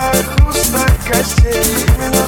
Carlos Bacachê.